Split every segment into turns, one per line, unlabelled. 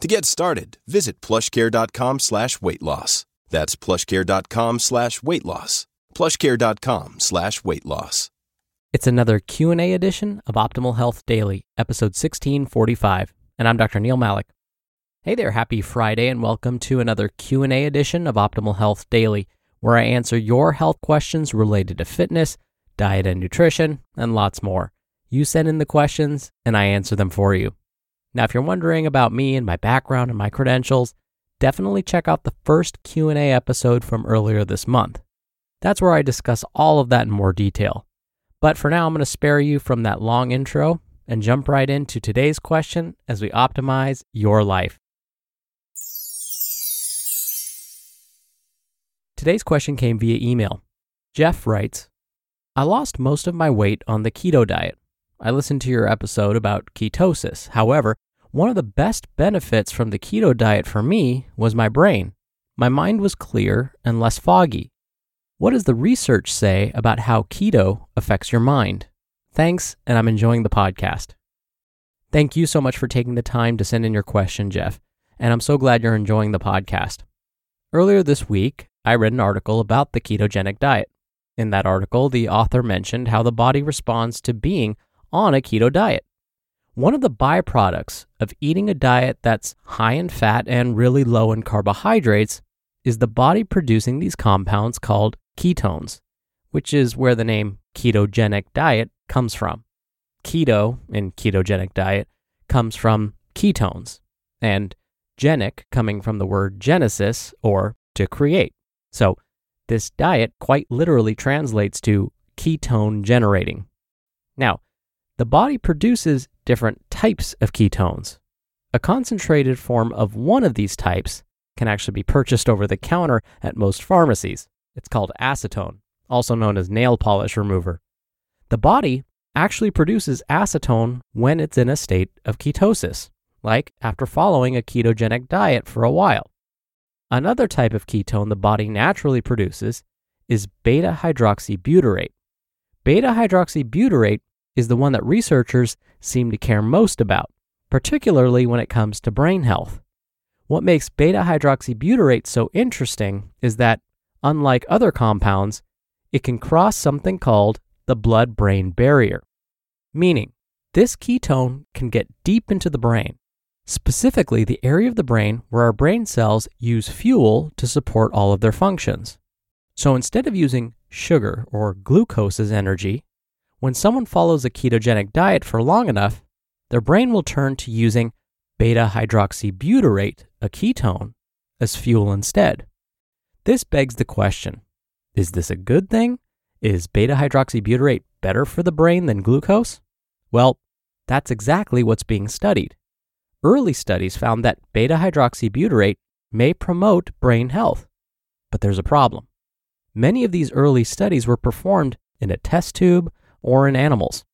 To get started, visit plushcare.com slash weight loss. That's plushcare.com slash weight loss. plushcare.com slash weight loss.
It's another Q&A edition of Optimal Health Daily, episode 1645, and I'm Dr. Neal Malik. Hey there, happy Friday and welcome to another Q&A edition of Optimal Health Daily, where I answer your health questions related to fitness, diet and nutrition, and lots more. You send in the questions and I answer them for you. Now, if you're wondering about me and my background and my credentials, definitely check out the first Q&A episode from earlier this month. That's where I discuss all of that in more detail. But for now, I'm going to spare you from that long intro and jump right into today's question as we optimize your life. Today's question came via email. Jeff writes, I lost most of my weight on the keto diet. I listened to your episode about ketosis. However, one of the best benefits from the keto diet for me was my brain. My mind was clear and less foggy. What does the research say about how keto affects your mind? Thanks, and I'm enjoying the podcast. Thank you so much for taking the time to send in your question, Jeff, and I'm so glad you're enjoying the podcast. Earlier this week, I read an article about the ketogenic diet. In that article, the author mentioned how the body responds to being on a keto diet. One of the byproducts of eating a diet that's high in fat and really low in carbohydrates is the body producing these compounds called ketones, which is where the name ketogenic diet comes from. Keto in ketogenic diet comes from ketones, and genic coming from the word genesis or to create. So, this diet quite literally translates to ketone generating. Now, the body produces different types of ketones. A concentrated form of one of these types can actually be purchased over the counter at most pharmacies. It's called acetone, also known as nail polish remover. The body actually produces acetone when it's in a state of ketosis, like after following a ketogenic diet for a while. Another type of ketone the body naturally produces is beta hydroxybutyrate. Beta hydroxybutyrate is the one that researchers seem to care most about, particularly when it comes to brain health. What makes beta hydroxybutyrate so interesting is that, unlike other compounds, it can cross something called the blood brain barrier, meaning this ketone can get deep into the brain, specifically the area of the brain where our brain cells use fuel to support all of their functions. So instead of using sugar or glucose as energy, when someone follows a ketogenic diet for long enough, their brain will turn to using beta hydroxybutyrate, a ketone, as fuel instead. This begs the question is this a good thing? Is beta hydroxybutyrate better for the brain than glucose? Well, that's exactly what's being studied. Early studies found that beta hydroxybutyrate may promote brain health. But there's a problem. Many of these early studies were performed in a test tube or in animals.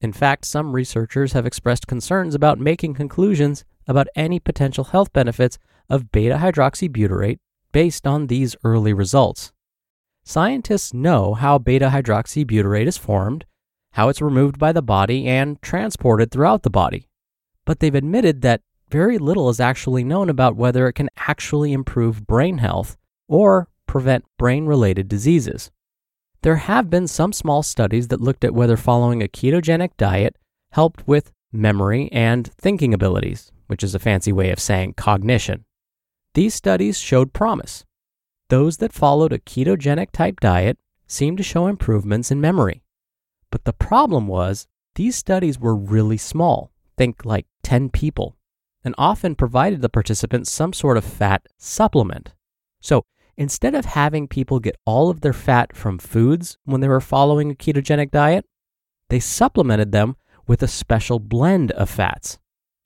In fact, some researchers have expressed concerns about making conclusions about any potential health benefits of beta hydroxybutyrate based on these early results. Scientists know how beta hydroxybutyrate is formed, how it's removed by the body and transported throughout the body, but they've admitted that very little is actually known about whether it can actually improve brain health or prevent brain related diseases. There have been some small studies that looked at whether following a ketogenic diet helped with memory and thinking abilities, which is a fancy way of saying cognition. These studies showed promise. Those that followed a ketogenic type diet seemed to show improvements in memory. But the problem was these studies were really small, think like 10 people, and often provided the participants some sort of fat supplement. So instead of having people get all of their fat from foods when they were following a ketogenic diet, they supplemented them with a special blend of fats.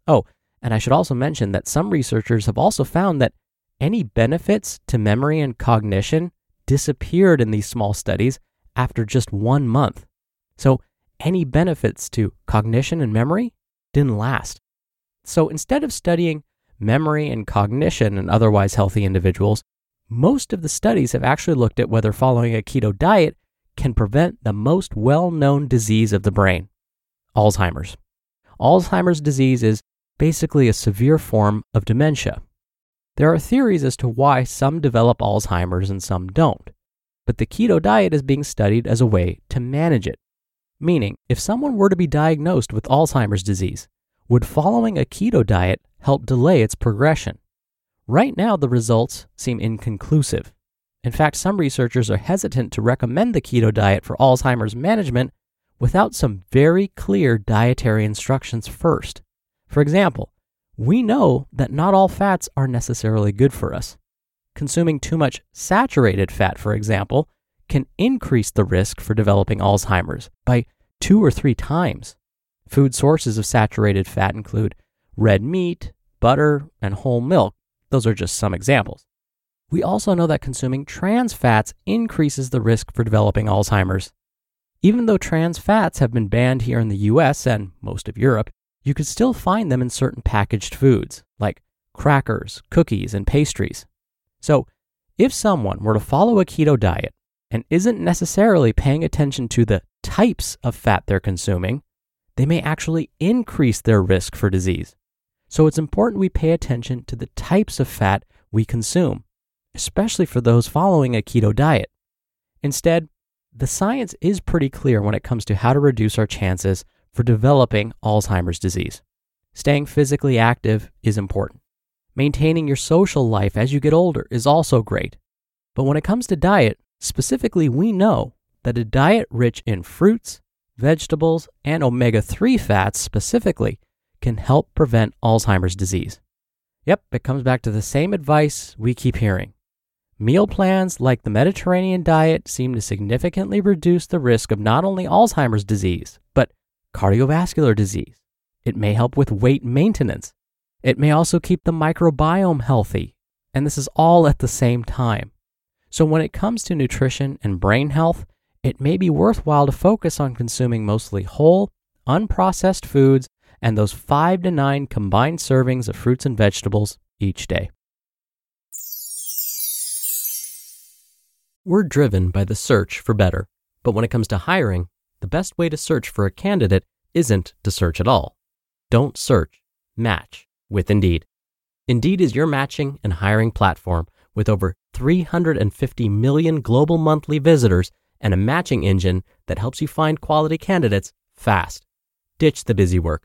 Oh, and I should also mention that some researchers have also found that any benefits to memory and cognition disappeared in these small studies after just one month. So, any benefits to cognition and memory didn't last. So, instead of studying memory and cognition in otherwise healthy individuals, most of the studies have actually looked at whether following a keto diet can prevent the most well known disease of the brain Alzheimer's. Alzheimer's disease is basically a severe form of dementia. There are theories as to why some develop Alzheimer's and some don't, but the keto diet is being studied as a way to manage it. Meaning, if someone were to be diagnosed with Alzheimer's disease, would following a keto diet help delay its progression? Right now, the results seem inconclusive. In fact, some researchers are hesitant to recommend the keto diet for Alzheimer's management without some very clear dietary instructions first. For example, we know that not all fats are necessarily good for us. Consuming too much saturated fat, for example, can increase the risk for developing Alzheimer's by two or three times. Food sources of saturated fat include red meat, butter, and whole milk. Those are just some examples. We also know that consuming trans fats increases the risk for developing Alzheimer's. Even though trans fats have been banned here in the US and most of Europe, you could still find them in certain packaged foods, like crackers, cookies, and pastries. So, if someone were to follow a keto diet and isn't necessarily paying attention to the types of fat they're consuming, they may actually increase their risk for disease. So, it's important we pay attention to the types of fat we consume, especially for those following a keto diet. Instead, the science is pretty clear when it comes to how to reduce our chances for developing Alzheimer's disease. Staying physically active is important. Maintaining your social life as you get older is also great. But when it comes to diet, specifically, we know that a diet rich in fruits, vegetables, and omega 3 fats specifically can help prevent Alzheimer's disease. Yep, it comes back to the same advice we keep hearing. Meal plans like the Mediterranean diet seem to significantly reduce the risk of not only Alzheimer's disease, but cardiovascular disease. It may help with weight maintenance. It may also keep the microbiome healthy. And this is all at the same time. So, when it comes to nutrition and brain health, it may be worthwhile to focus on consuming mostly whole, unprocessed foods and those five to nine combined servings of fruits and vegetables each day. We're driven by the search for better, but when it comes to hiring, the best way to search for a candidate isn't to search at all. Don't search, match with Indeed. Indeed is your matching and hiring platform with over 350 million global monthly visitors and a matching engine that helps you find quality candidates fast. Ditch the busy work.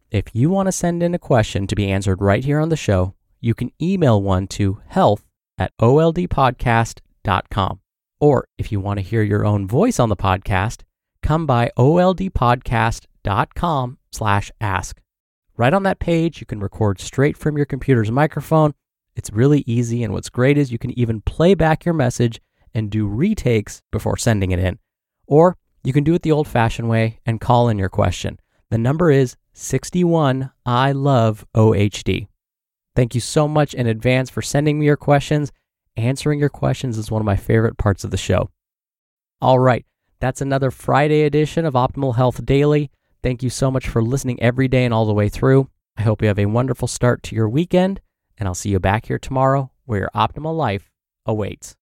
if you want to send in a question to be answered right here on the show, you can email one to health at oldpodcast.com. Or if you want to hear your own voice on the podcast, come by oldpodcast.com slash ask. Right on that page, you can record straight from your computer's microphone. It's really easy, and what's great is you can even play back your message and do retakes before sending it in. Or you can do it the old fashioned way and call in your question. The number is 61 I love OHD. Thank you so much in advance for sending me your questions. Answering your questions is one of my favorite parts of the show. All right, that's another Friday edition of Optimal Health Daily. Thank you so much for listening every day and all the way through. I hope you have a wonderful start to your weekend, and I'll see you back here tomorrow where your optimal life awaits.